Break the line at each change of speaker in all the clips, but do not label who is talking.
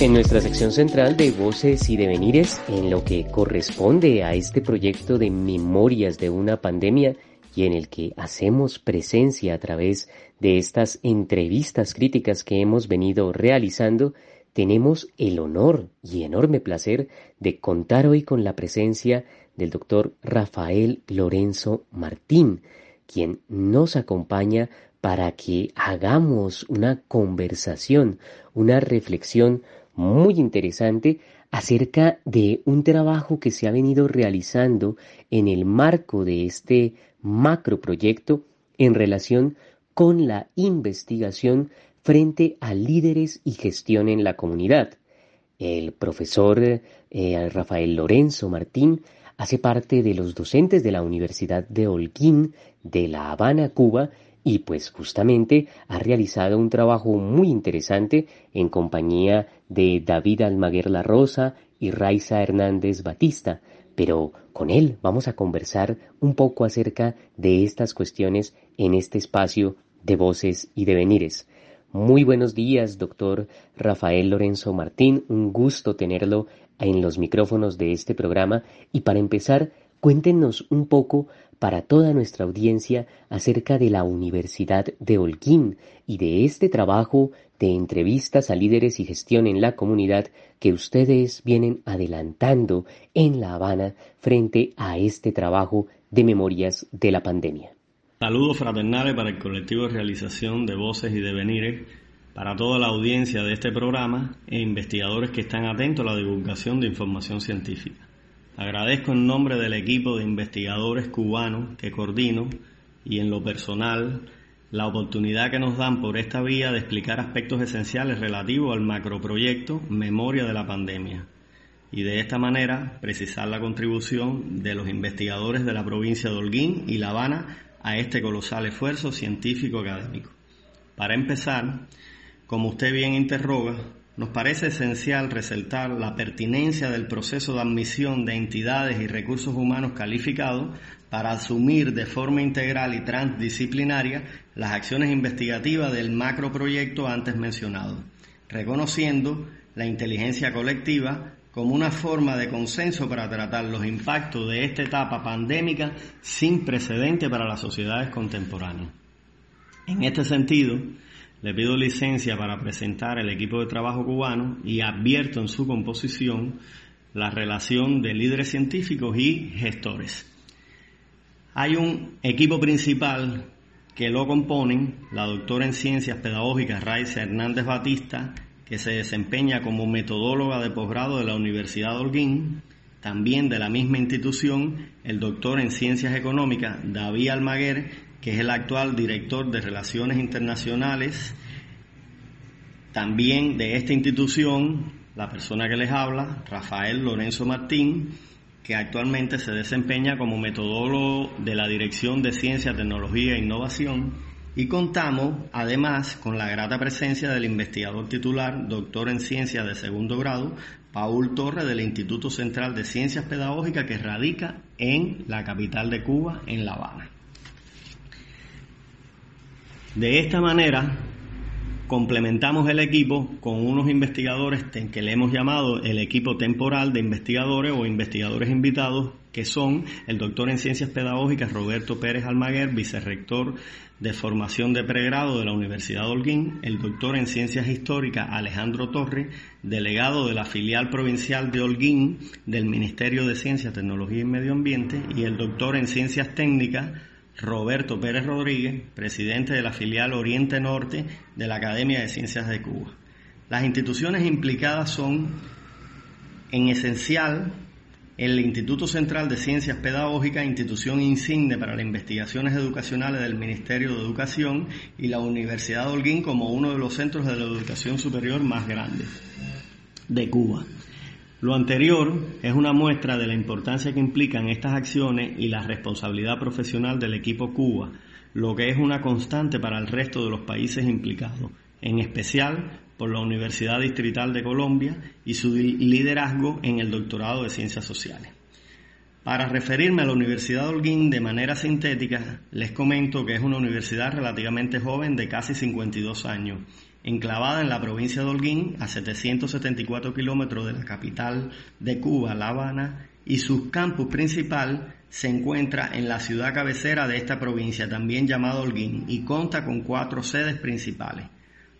En nuestra sección central de Voces y Devenires, en lo que corresponde a este proyecto de Memorias de una pandemia y en el que hacemos presencia a través de estas entrevistas críticas que hemos venido realizando, tenemos el honor y enorme placer de contar hoy con la presencia del doctor Rafael Lorenzo Martín, quien nos acompaña para que hagamos una conversación, una reflexión muy interesante acerca de un trabajo que se ha venido realizando en el marco de este macroproyecto en relación con la investigación frente a líderes y gestión en la comunidad. El profesor eh, Rafael Lorenzo Martín hace parte de los docentes de la Universidad de Holguín de La Habana, Cuba, y pues justamente ha realizado un trabajo muy interesante en compañía de David Almaguer La Rosa y Raiza Hernández Batista, pero con él vamos a conversar un poco acerca de estas cuestiones en este espacio de voces y devenires. Muy buenos días, doctor Rafael Lorenzo Martín, un gusto tenerlo en los micrófonos de este programa y para empezar, cuéntenos un poco para toda nuestra audiencia acerca de la Universidad de Holguín y de este trabajo de entrevistas a líderes y gestión en la comunidad que ustedes vienen adelantando en La Habana frente a este trabajo de memorias de la pandemia.
Saludos fraternales para el colectivo de realización de voces y devenires, para toda la audiencia de este programa e investigadores que están atentos a la divulgación de información científica. Agradezco en nombre del equipo de investigadores cubanos que coordino y en lo personal la oportunidad que nos dan por esta vía de explicar aspectos esenciales relativos al macroproyecto Memoria de la Pandemia y de esta manera precisar la contribución de los investigadores de la provincia de Holguín y La Habana a este colosal esfuerzo científico académico. Para empezar, como usted bien interroga, nos parece esencial resaltar la pertinencia del proceso de admisión de entidades y recursos humanos calificados para asumir de forma integral y transdisciplinaria las acciones investigativas del macroproyecto antes mencionado, reconociendo la inteligencia colectiva como una forma de consenso para tratar los impactos de esta etapa pandémica sin precedente para las sociedades contemporáneas. En este sentido, le pido licencia para presentar el equipo de trabajo cubano y advierto en su composición la relación de líderes científicos y gestores. Hay un equipo principal que lo componen la doctora en Ciencias Pedagógicas Raiza Hernández Batista, que se desempeña como metodóloga de posgrado de la Universidad de Holguín, también de la misma institución el doctor en Ciencias Económicas David Almaguer, que es el actual director de Relaciones Internacionales, también de esta institución, la persona que les habla, Rafael Lorenzo Martín, que actualmente se desempeña como metodólogo de la Dirección de Ciencia, Tecnología e Innovación, y contamos además con la grata presencia del investigador titular, doctor en Ciencias de segundo grado, Paul Torres del Instituto Central de Ciencias Pedagógicas que radica en la capital de Cuba, en La Habana. De esta manera, complementamos el equipo con unos investigadores que le hemos llamado el equipo temporal de investigadores o investigadores invitados, que son el doctor en Ciencias Pedagógicas Roberto Pérez Almaguer, vicerrector de formación de pregrado de la Universidad de Holguín, el doctor en Ciencias Históricas Alejandro Torres, delegado de la filial provincial de Holguín del Ministerio de Ciencia, Tecnología y Medio Ambiente, y el doctor en Ciencias Técnicas Roberto Pérez Rodríguez, presidente de la filial Oriente Norte de la Academia de Ciencias de Cuba. Las instituciones implicadas son, en esencial, el Instituto Central de Ciencias Pedagógicas, institución insigne para las investigaciones educacionales del Ministerio de Educación, y la Universidad de Holguín como uno de los centros de la educación superior más grandes de Cuba. Lo anterior es una muestra de la importancia que implican estas acciones y la responsabilidad profesional del equipo Cuba, lo que es una constante para el resto de los países implicados, en especial por la Universidad Distrital de Colombia y su liderazgo en el doctorado de Ciencias Sociales. Para referirme a la Universidad de Holguín de manera sintética, les comento que es una universidad relativamente joven de casi 52 años enclavada en la provincia de Holguín, a 774 kilómetros de la capital de Cuba, La Habana, y su campus principal se encuentra en la ciudad cabecera de esta provincia, también llamada Holguín, y cuenta con cuatro sedes principales,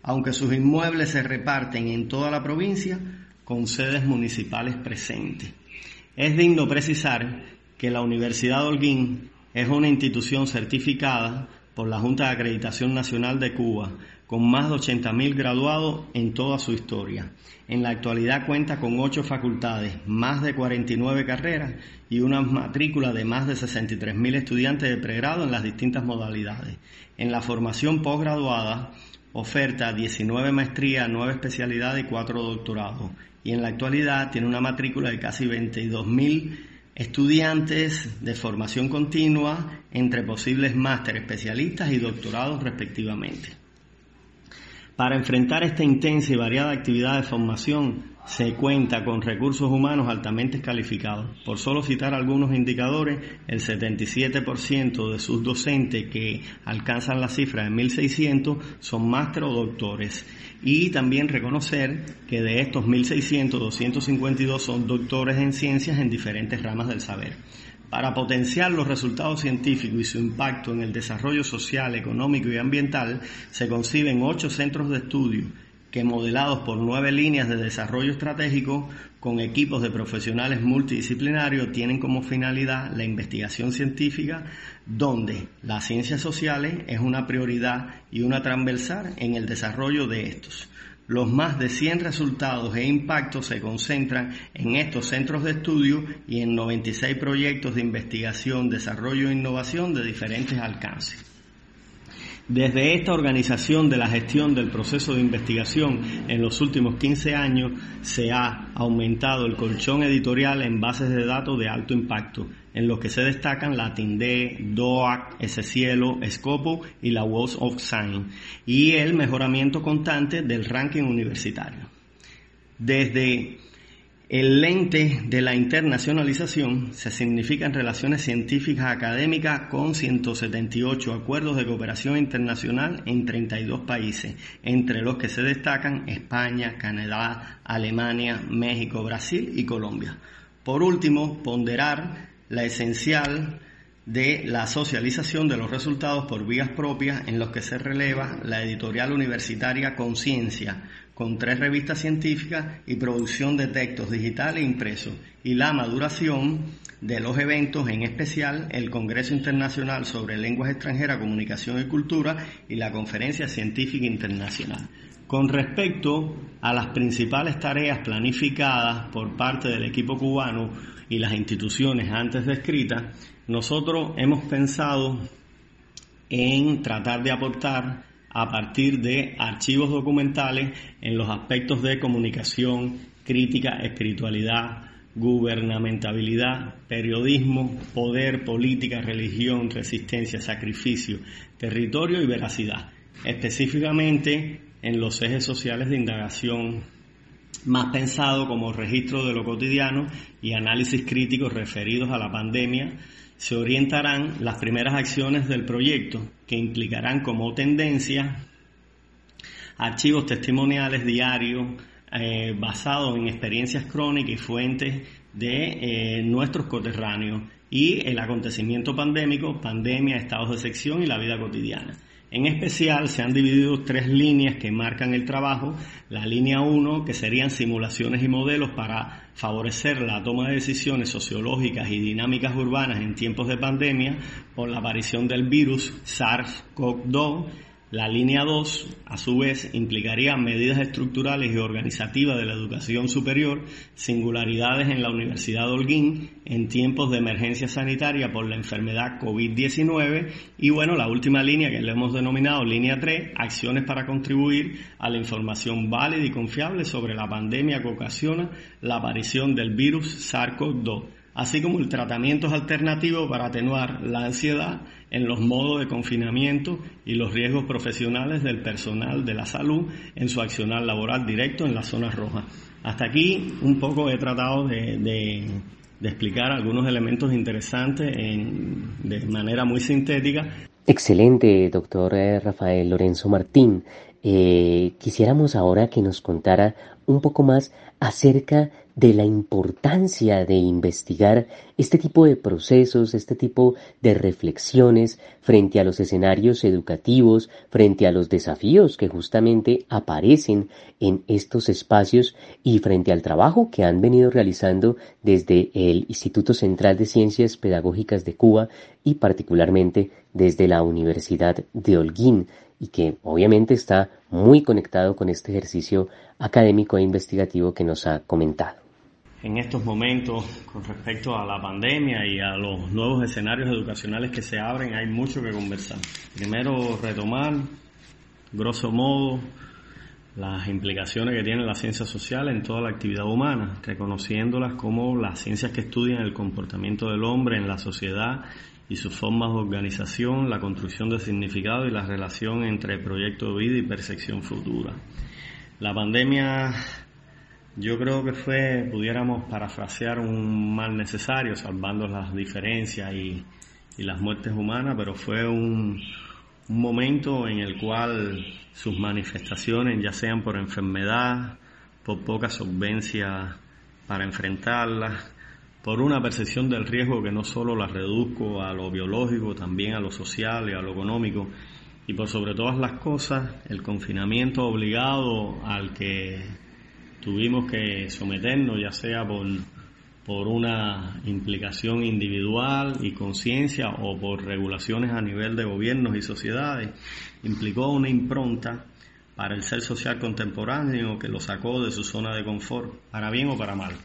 aunque sus inmuebles se reparten en toda la provincia con sedes municipales presentes. Es digno precisar que la Universidad de Holguín es una institución certificada por la Junta de Acreditación Nacional de Cuba, con más de 80.000 graduados en toda su historia. En la actualidad cuenta con ocho facultades, más de 49 carreras y una matrícula de más de 63.000 estudiantes de pregrado en las distintas modalidades. En la formación posgraduada oferta 19 maestrías, 9 especialidades y 4 doctorados. Y en la actualidad tiene una matrícula de casi 22.000 estudiantes de formación continua entre posibles máster especialistas y doctorados respectivamente. Para enfrentar esta intensa y variada actividad de formación se cuenta con recursos humanos altamente calificados. Por solo citar algunos indicadores, el 77% de sus docentes que alcanzan la cifra de 1.600 son máster o doctores. Y también reconocer que de estos 1.600, 252 son doctores en ciencias en diferentes ramas del saber. Para potenciar los resultados científicos y su impacto en el desarrollo social, económico y ambiental, se conciben ocho centros de estudio que modelados por nueve líneas de desarrollo estratégico con equipos de profesionales multidisciplinarios tienen como finalidad la investigación científica donde las ciencias sociales es una prioridad y una transversal en el desarrollo de estos. Los más de 100 resultados e impactos se concentran en estos centros de estudio y en 96 proyectos de investigación, desarrollo e innovación de diferentes alcances. Desde esta organización de la gestión del proceso de investigación en los últimos 15 años se ha aumentado el colchón editorial en bases de datos de alto impacto, en los que se destacan la TINDE, DOAC, Cielo, Scopo y la Walls of Science, y el mejoramiento constante del ranking universitario. Desde el lente de la internacionalización se significan relaciones científicas académicas con 178 acuerdos de cooperación internacional en 32 países, entre los que se destacan España, Canadá, Alemania, México, Brasil y Colombia. Por último, ponderar la esencial de la socialización de los resultados por vías propias en los que se releva la editorial universitaria Conciencia, con tres revistas científicas y producción de textos digitales e impresos, y la maduración de los eventos, en especial el Congreso Internacional sobre Lenguas Extranjeras, Comunicación y Cultura y la Conferencia Científica Internacional. Con respecto a las principales tareas planificadas por parte del equipo cubano y las instituciones antes descritas, nosotros hemos pensado en tratar de aportar a partir de archivos documentales en los aspectos de comunicación, crítica, espiritualidad, gubernamentabilidad, periodismo, poder, política, religión, resistencia, sacrificio, territorio y veracidad, específicamente en los ejes sociales de indagación más pensado como registro de lo cotidiano y análisis críticos referidos a la pandemia, se orientarán las primeras acciones del proyecto, que implicarán como tendencia archivos testimoniales diarios eh, basados en experiencias crónicas y fuentes de eh, nuestros coterráneos y el acontecimiento pandémico, pandemia, estados de sección y la vida cotidiana. En especial se han dividido tres líneas que marcan el trabajo. La línea 1, que serían simulaciones y modelos para favorecer la toma de decisiones sociológicas y dinámicas urbanas en tiempos de pandemia por la aparición del virus SARS-CoV-2 la línea 2, a su vez, implicaría medidas estructurales y organizativas de la educación superior, singularidades en la Universidad de Holguín en tiempos de emergencia sanitaria por la enfermedad COVID-19 y bueno, la última línea que le hemos denominado línea 3, acciones para contribuir a la información válida y confiable sobre la pandemia que ocasiona la aparición del virus SARS-CoV-2 así como el tratamiento alternativo para atenuar la ansiedad en los modos de confinamiento y los riesgos profesionales del personal de la salud en su accionar laboral directo en las zonas rojas. Hasta aquí un poco he tratado de, explicar algunos elementos interesantes de manera muy sintética.
Excelente, doctor eh, Rafael Lorenzo Martín. Eh, quisiéramos ahora que nos contara un poco más acerca de la importancia de investigar este tipo de procesos, este tipo de reflexiones frente a los escenarios educativos, frente a los desafíos que justamente aparecen en estos espacios y frente al trabajo que han venido realizando desde el Instituto Central de Ciencias Pedagógicas de Cuba y particularmente desde la Universidad de Holguín y que obviamente está muy conectado con este ejercicio académico e investigativo que nos ha comentado.
En estos momentos, con respecto a la pandemia y a los nuevos escenarios educacionales que se abren, hay mucho que conversar. Primero, retomar, grosso modo, las implicaciones que tiene la ciencia social en toda la actividad humana, reconociéndolas como las ciencias que estudian el comportamiento del hombre en la sociedad y sus formas de organización, la construcción de significado y la relación entre proyecto de vida y percepción futura. La pandemia yo creo que fue, pudiéramos parafrasear un mal necesario, salvando las diferencias y, las muertes humanas, pero fue un, un momento en el cual sus manifestaciones, ya sean por enfermedad, por poca solvencia para enfrentarlas, por una percepción del riesgo que no solo la reduzco a lo biológico, también a lo social y a lo económico, y por sobre todas las cosas, el confinamiento obligado al que tuvimos que someternos, ya sea por, por una implicación individual y conciencia o por regulaciones a nivel de gobiernos y sociedades, implicó una impronta para el ser social contemporáneo que lo sacó de su zona de confort, para bien o para mal.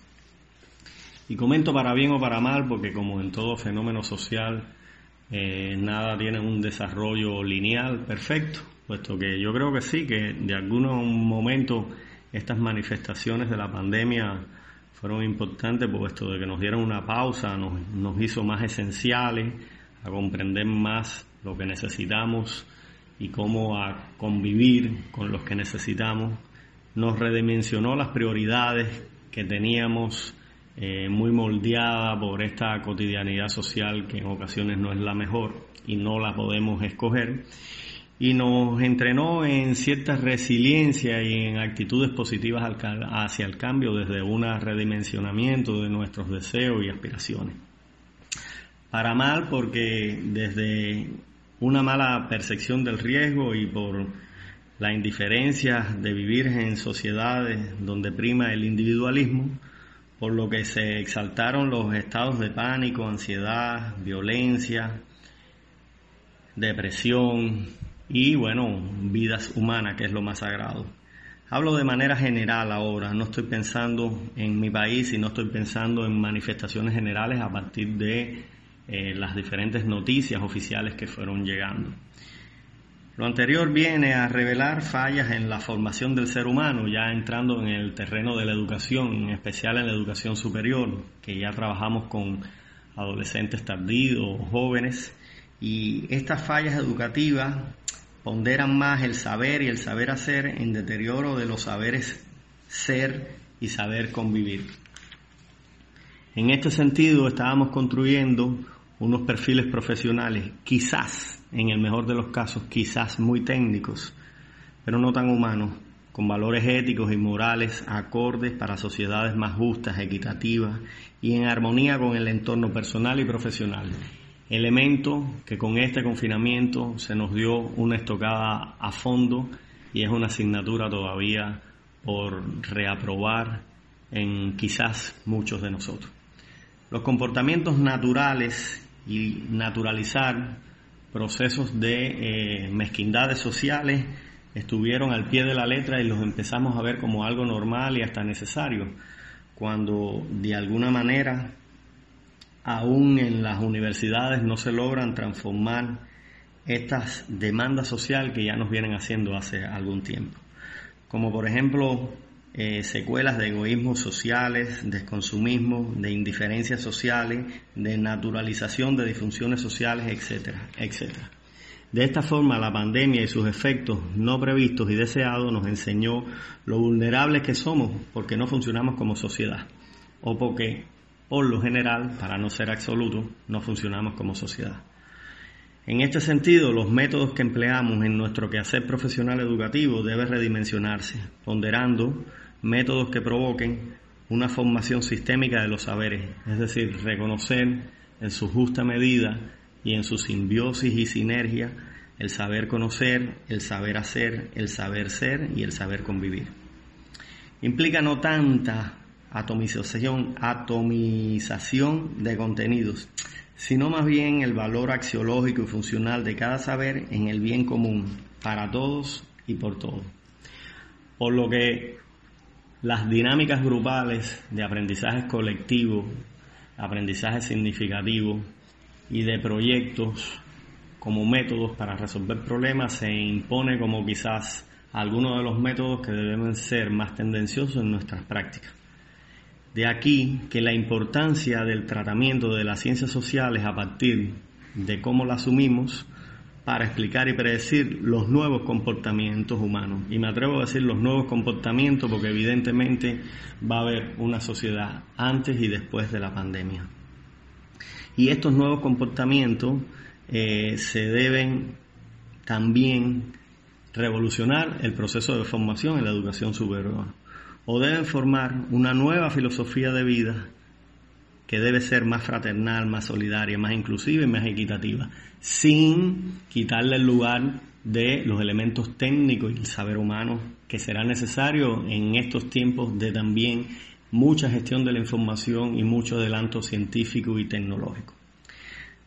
Y comento para bien o para mal porque como en todo fenómeno social, eh, nada tiene un desarrollo lineal perfecto, puesto que yo creo que sí, que de algunos momentos estas manifestaciones de la pandemia fueron importantes, puesto de que nos dieron una pausa, nos, nos hizo más esenciales, a comprender más lo que necesitamos y cómo a convivir con los que necesitamos. Nos redimensionó las prioridades que teníamos eh, muy moldeada por esta cotidianidad social que en ocasiones no es la mejor y no la podemos escoger y nos entrenó en cierta resiliencia y en actitudes positivas hacia el cambio desde un redimensionamiento de nuestros deseos y aspiraciones. Para mal porque desde una mala percepción del riesgo y por la indiferencia de vivir en sociedades donde prima el individualismo, por lo que se exaltaron los estados de pánico, ansiedad, violencia, depresión y, bueno, vidas humanas, que es lo más sagrado. Hablo de manera general ahora, no estoy pensando en mi país y no estoy pensando en manifestaciones generales a partir de eh, las diferentes noticias oficiales que fueron llegando. Lo anterior viene a revelar fallas en la formación del ser humano, ya entrando en el terreno de la educación, en especial en la educación superior, que ya trabajamos con adolescentes tardíos, jóvenes, y estas fallas educativas ponderan más el saber y el saber hacer en deterioro de los saberes ser y saber convivir. En este sentido, estábamos construyendo unos perfiles profesionales, quizás en el mejor de los casos quizás muy técnicos, pero no tan humanos, con valores éticos y morales acordes para sociedades más justas, equitativas y en armonía con el entorno personal y profesional. Elemento que con este confinamiento se nos dio una estocada a fondo y es una asignatura todavía por reaprobar en quizás muchos de nosotros. Los comportamientos naturales y naturalizar procesos de eh, mezquindades sociales estuvieron al pie de la letra y los empezamos a ver como algo normal y hasta necesario, cuando de alguna manera aún en las universidades no se logran transformar estas demandas sociales que ya nos vienen haciendo hace algún tiempo. Como por ejemplo eh, secuelas de egoísmos sociales, de consumismo, de indiferencias sociales, de naturalización de disfunciones sociales, etcétera, etcétera. De esta forma, la pandemia y sus efectos no previstos y deseados nos enseñó lo vulnerables que somos porque no funcionamos como sociedad o porque por lo general, para no ser absoluto, no funcionamos como sociedad. En este sentido, los métodos que empleamos en nuestro quehacer profesional educativo deben redimensionarse, ponderando métodos que provoquen una formación sistémica de los saberes, es decir, reconocer en su justa medida y en su simbiosis y sinergia el saber conocer, el saber hacer, el saber ser y el saber convivir. Implica no tanta atomización, de contenidos, sino más bien el valor axiológico y funcional de cada saber en el bien común, para todos y por todos. Por lo que las dinámicas grupales de aprendizaje colectivo, aprendizaje significativo y de proyectos como métodos para resolver problemas se impone como quizás algunos de los métodos que deben ser más tendenciosos en nuestras prácticas. De aquí que la importancia del tratamiento de las ciencias sociales a partir de cómo la asumimos para explicar y predecir los nuevos comportamientos humanos. Y me atrevo a decir los nuevos comportamientos porque evidentemente va a haber una sociedad antes y después de la pandemia. Y estos nuevos comportamientos eh, se deben también revolucionar el proceso de formación en la educación superior o deben formar una nueva filosofía de vida que debe ser más fraternal, más solidaria, más inclusiva y más equitativa, sin quitarle el lugar de los elementos técnicos y el saber humano que será necesario en estos tiempos de también mucha gestión de la información y mucho adelanto científico y tecnológico.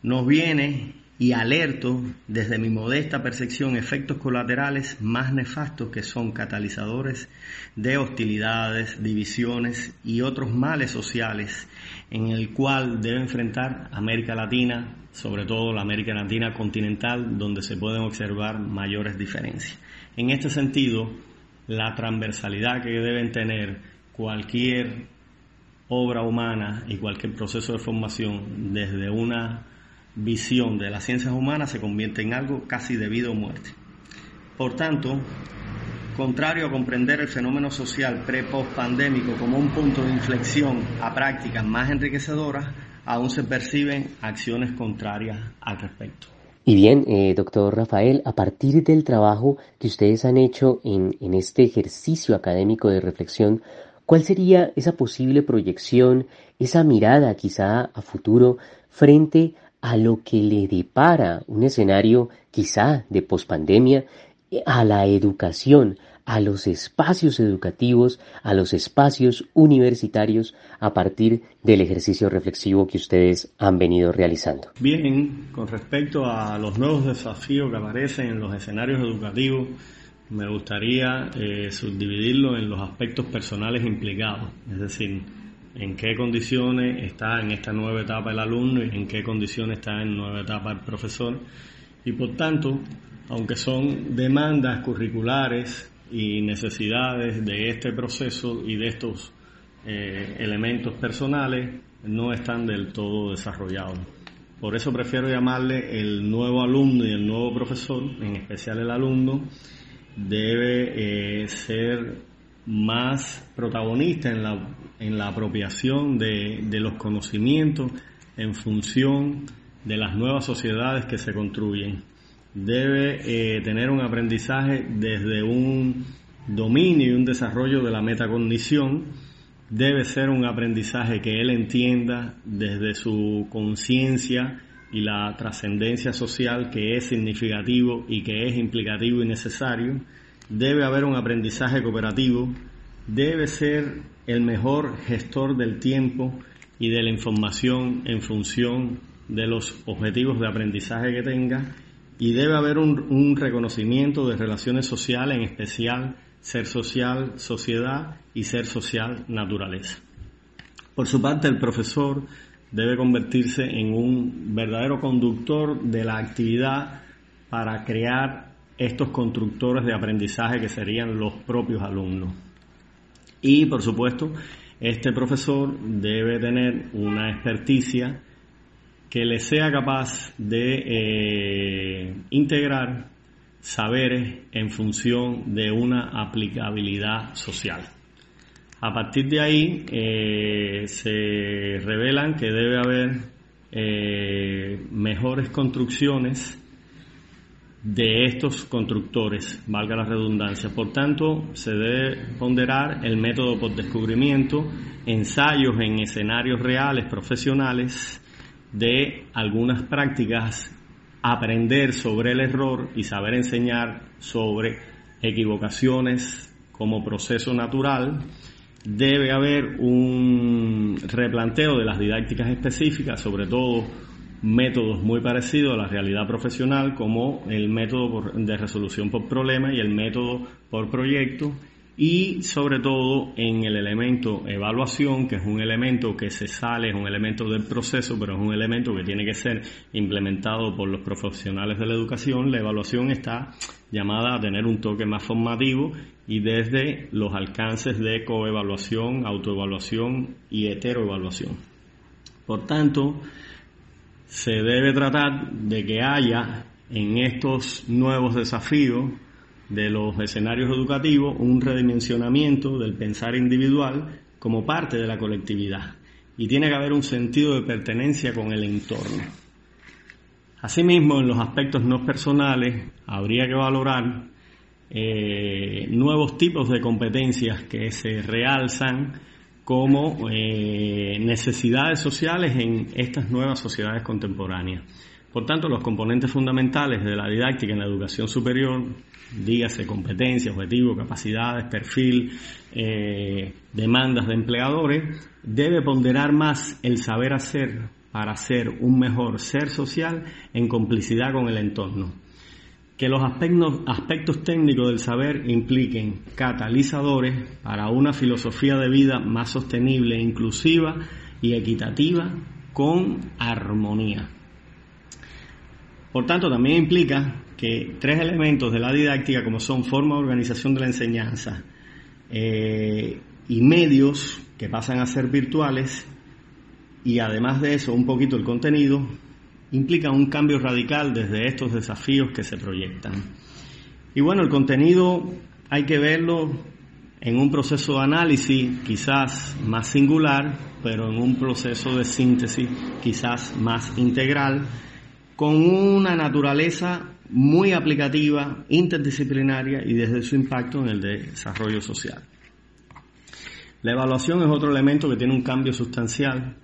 Nos viene y alerto desde mi modesta percepción efectos colaterales más nefastos que son catalizadores de hostilidades, divisiones y otros males sociales en el cual debe enfrentar América Latina, sobre todo la América Latina continental, donde se pueden observar mayores diferencias. En este sentido, la transversalidad que deben tener cualquier obra humana y cualquier proceso de formación desde una visión de las ciencias humanas se convierte en algo casi de vida o muerte. Por tanto, contrario a comprender el fenómeno social pre-post pandémico como un punto de inflexión a prácticas más enriquecedoras, aún se perciben acciones contrarias al respecto.
Y bien, eh, doctor Rafael, a partir del trabajo que ustedes han hecho en, en este ejercicio académico de reflexión, ¿cuál sería esa posible proyección, esa mirada quizá a futuro frente a lo que le depara un escenario quizá de pospandemia, a la educación, a los espacios educativos, a los espacios universitarios a partir del ejercicio reflexivo que ustedes han venido realizando.
Bien, con respecto a los nuevos desafíos que aparecen en los escenarios educativos, me gustaría eh, subdividirlo en los aspectos personales implicados, es decir, en qué condiciones está en esta nueva etapa el alumno y en qué condiciones está en nueva etapa el profesor. Y por tanto, aunque son demandas curriculares y necesidades de este proceso y de estos eh, elementos personales, no están del todo desarrollados. Por eso prefiero llamarle el nuevo alumno y el nuevo profesor, en especial el alumno, debe eh, ser más protagonista en la, en la apropiación de, de los conocimientos en función de las nuevas sociedades que se construyen. Debe eh, tener un aprendizaje desde un dominio y un desarrollo de la metacognición. Debe ser un aprendizaje que él entienda desde su conciencia y la trascendencia social que es significativo y que es implicativo y necesario, debe haber un aprendizaje cooperativo, debe ser el mejor gestor del tiempo y de la información en función de los objetivos de aprendizaje que tenga y debe haber un, reconocimiento de relaciones sociales, en especial ser social, sociedad y ser social, naturaleza. Por su parte, el profesor debe convertirse en un verdadero conductor de la actividad para crear estos constructores de aprendizaje que serían los propios alumnos. Y, por supuesto, este profesor debe tener una experticia que le sea capaz de eh, integrar saberes en función de una aplicabilidad social. A partir de ahí eh, se revelan que debe haber eh, mejores construcciones de estos constructores, valga la redundancia. Por tanto, se debe ponderar el método por descubrimiento, ensayos en escenarios reales, profesionales, de algunas prácticas, aprender sobre el error y saber enseñar sobre equivocaciones como proceso natural, debe haber un replanteo de las didácticas específicas, sobre todo métodos muy parecidos a la realidad profesional como el método de resolución por problema y el método por proyecto y sobre todo en el elemento evaluación, que es un elemento que se sale, es un elemento del proceso, pero es un elemento que tiene que ser implementado por los profesionales de la educación. La evaluación está llamada a tener un toque más formativo y desde los alcances de coevaluación, autoevaluación y heteroevaluación. Por tanto, se debe tratar de que haya en estos nuevos desafíos de los escenarios educativos un redimensionamiento del pensar individual como parte de la colectividad y tiene que haber un sentido de pertenencia con el entorno. Asimismo, en los aspectos no personales habría que valorar eh, nuevos tipos de competencias que se realzan como eh, necesidades sociales en estas nuevas sociedades contemporáneas. Por tanto, los componentes fundamentales de la didáctica en la educación superior, dígase competencia, objetivo, capacidades, perfil, eh, demandas de empleadores, debe ponderar más el saber hacer para ser un mejor ser social en complicidad con el entorno que los aspectos, técnicos del saber impliquen catalizadores para una filosofía de vida más sostenible, inclusiva y equitativa con armonía. Por tanto, también implica que tres elementos de la didáctica, como son forma organización de la enseñanza eh, y medios que pasan a ser virtuales, y además de eso un poquito el contenido, implica un cambio radical desde estos desafíos que se proyectan. Y bueno, el contenido hay que verlo en un proceso de análisis quizás más singular, pero en un proceso de síntesis quizás más integral, con una naturaleza muy aplicativa, interdisciplinaria y desde su impacto en el desarrollo social. La evaluación es otro elemento que tiene un cambio sustancial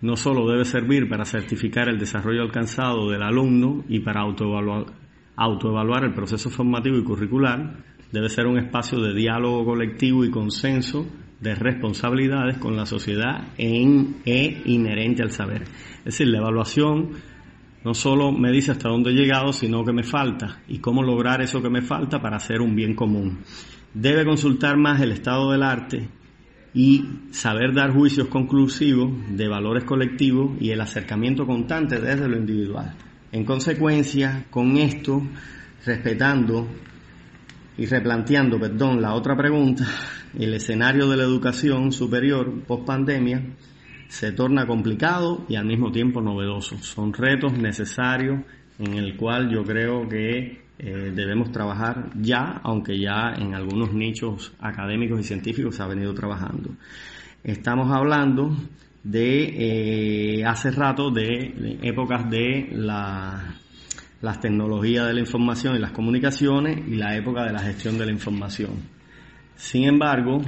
no solo debe servir para certificar el desarrollo alcanzado del alumno y para autoevaluar, el proceso formativo y curricular, debe ser un espacio de diálogo colectivo y consenso de responsabilidades con la sociedad en, e inherente al saber. Es decir, la evaluación no solo me dice hasta dónde he llegado, sino que me falta y cómo lograr eso que me falta para hacer un bien común. Debe consultar más el estado del arte y saber dar juicios conclusivos de valores colectivos y el acercamiento constante desde lo individual. En consecuencia, con esto, respetando y replanteando, perdón, la otra pregunta, el escenario de la educación superior post pandemia se torna complicado y al mismo tiempo novedoso. Son retos necesarios en el cual yo creo que eh, debemos trabajar ya, aunque ya en algunos nichos académicos y científicos se ha venido trabajando. Estamos hablando de eh, hace rato de, épocas de la, las tecnologías de la información y las comunicaciones y la época de la gestión de la información. Sin embargo,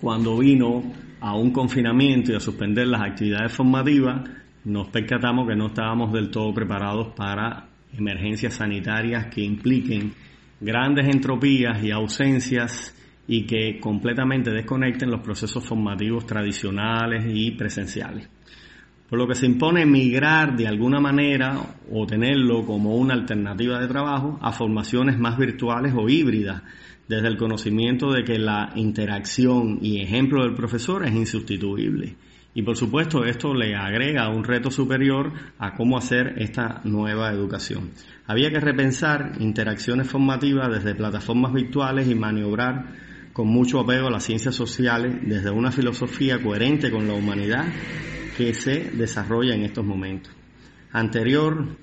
cuando vino a un confinamiento y a suspender las actividades formativas, nos percatamos que no estábamos del todo preparados para emergencias sanitarias que impliquen grandes entropías y ausencias y que completamente desconecten los procesos formativos tradicionales y presenciales. Por lo que se impone migrar de alguna manera o tenerlo como una alternativa de trabajo a formaciones más virtuales o híbridas, desde el conocimiento de que la interacción y ejemplo del profesor es insustituible. Y por supuesto esto le agrega un reto superior a cómo hacer esta nueva educación. Había que repensar interacciones formativas desde plataformas virtuales y maniobrar con mucho apego a las ciencias sociales desde una filosofía coherente con la humanidad que se desarrolla en estos momentos. Anterior,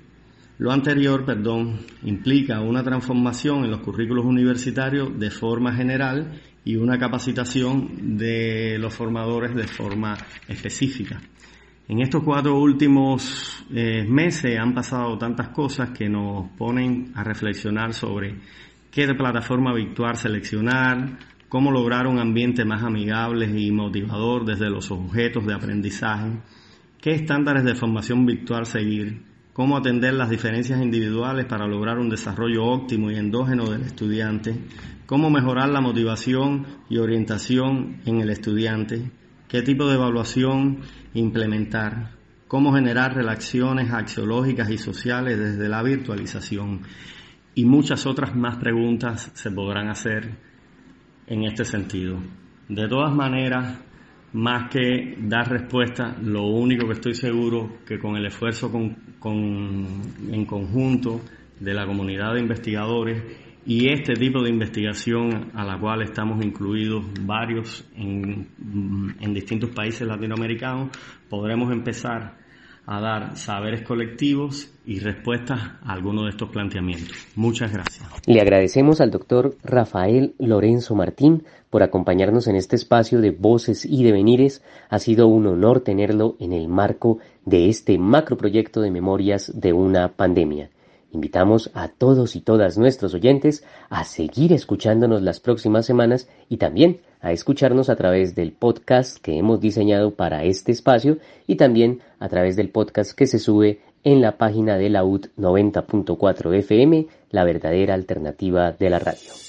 lo anterior, perdón, implica una transformación en los currículos universitarios de forma general y una capacitación de los formadores de forma específica. En estos cuatro últimos eh, meses han pasado tantas cosas que nos ponen a reflexionar sobre qué plataforma virtual seleccionar, cómo lograr un ambiente más amigable y motivador desde los objetos de aprendizaje, qué estándares de formación virtual seguir, cómo atender las diferencias individuales para lograr un desarrollo óptimo y endógeno del estudiante, cómo mejorar la motivación y orientación en el estudiante, qué tipo de evaluación implementar, cómo generar relaciones axiológicas y sociales desde la virtualización y muchas otras más preguntas se podrán hacer en este sentido. De todas maneras, más que dar respuesta, lo único que estoy seguro que con el esfuerzo en conjunto de la comunidad de investigadores y este tipo de investigación a la cual estamos incluidos varios en, en distintos países latinoamericanos, podremos empezar a dar saberes colectivos y respuestas a algunos de estos planteamientos. Muchas gracias.
Le agradecemos al doctor Rafael Lorenzo Martín por acompañarnos en este espacio de voces y devenires. Ha sido un honor tenerlo en el marco de este macroproyecto de memorias de una pandemia. Invitamos a todos y todas nuestros oyentes a seguir escuchándonos las próximas semanas y también a escucharnos a través del podcast que hemos diseñado para este espacio y también a través del podcast que se sube en la página de la UT 90.4 FM, la verdadera alternativa de la radio.